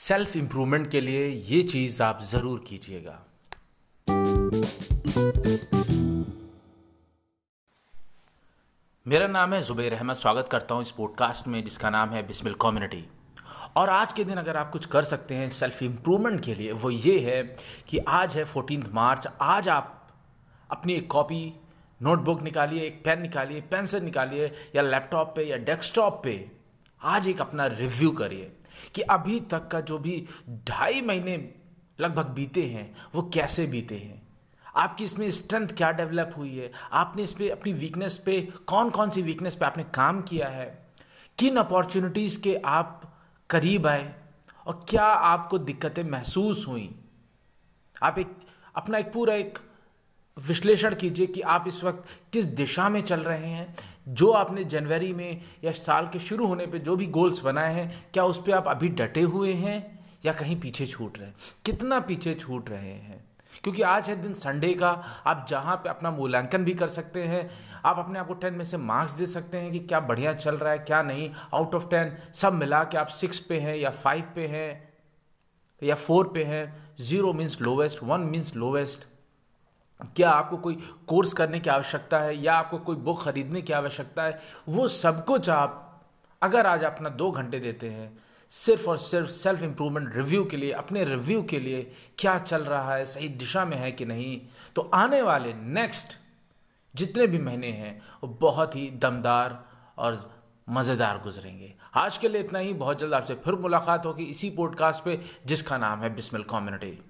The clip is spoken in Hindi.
सेल्फ इंप्रूवमेंट के लिए ये चीज़ आप ज़रूर कीजिएगा। मेरा नाम है जुबैर अहमद, स्वागत करता हूँ इस पॉडकास्ट में जिसका नाम है बिस्मिल कम्युनिटी। और आज के दिन अगर आप कुछ कर सकते हैं सेल्फ इम्प्रूवमेंट के लिए, वो ये है कि आज है फोर्टीन मार्च, आज आप अपनी एक कॉपी नोटबुक निकालिए, एक पेन निकालिए पेंसिल निकालिए, या लैपटॉप पे या डेस्कटॉप पे आज एक अपना रिव्यू करिए। कि अभी तक का जो भी ढाई महीने लगभग बीते हैं, वो कैसे बीते हैं? आपकी इसमें स्ट्रेंथ क्या डेवलप हुई है? आपने इस पर अपनी वीकनेस पे कौन कौन सी वीकनेस पे आपने काम किया है? किन अपॉर्चुनिटीज़ के आप करीब आए? और क्या आपको दिक्कतें महसूस हुई? आप एक, अपना एक पूरा एक विश्लेषण कीजिए कि आप इस वक्त किस दिशा में चल रहे हैं। जो आपने जनवरी में या साल के शुरू होने पे जो भी गोल्स बनाए हैं, क्या उस पर आप अभी डटे हुए हैं या कहीं पीछे छूट रहे हैं? कितना पीछे छूट रहे हैं? क्योंकि आज है दिन संडे का, आप जहाँ पे अपना मूल्यांकन भी कर सकते हैं, आप अपने आप को टेन में से मार्क्स दे सकते हैं कि क्या बढ़िया चल रहा है, क्या नहीं। आउट ऑफ़ टेन सब मिला के आप सिक्स पे हैं या फाइव पे हैं या फोर पे हैं। Zero means lowest one means lowest क्या आपको कोई कोर्स करने की आवश्यकता है या आपको कोई बुक खरीदने की आवश्यकता है? वो सब कुछ आप, अगर आज अपना दो घंटे देते हैं, सिर्फ़ और सिर्फ़ सेल्फ इंप्रूवमेंट रिव्यू के लिए, अपने रिव्यू के लिए क्या चल रहा है, सही दिशा में है कि नहीं तो आने वाले नेक्स्ट जितने भी महीने हैं, वो बहुत ही दमदार और मज़ेदार गुजरेंगे। आज के लिए इतना ही। बहुत जल्द आपसे फिर मुलाकात होगी इसी पॉडकास्ट पे, जिसका नाम है बिस्मिल कम्युनिटी।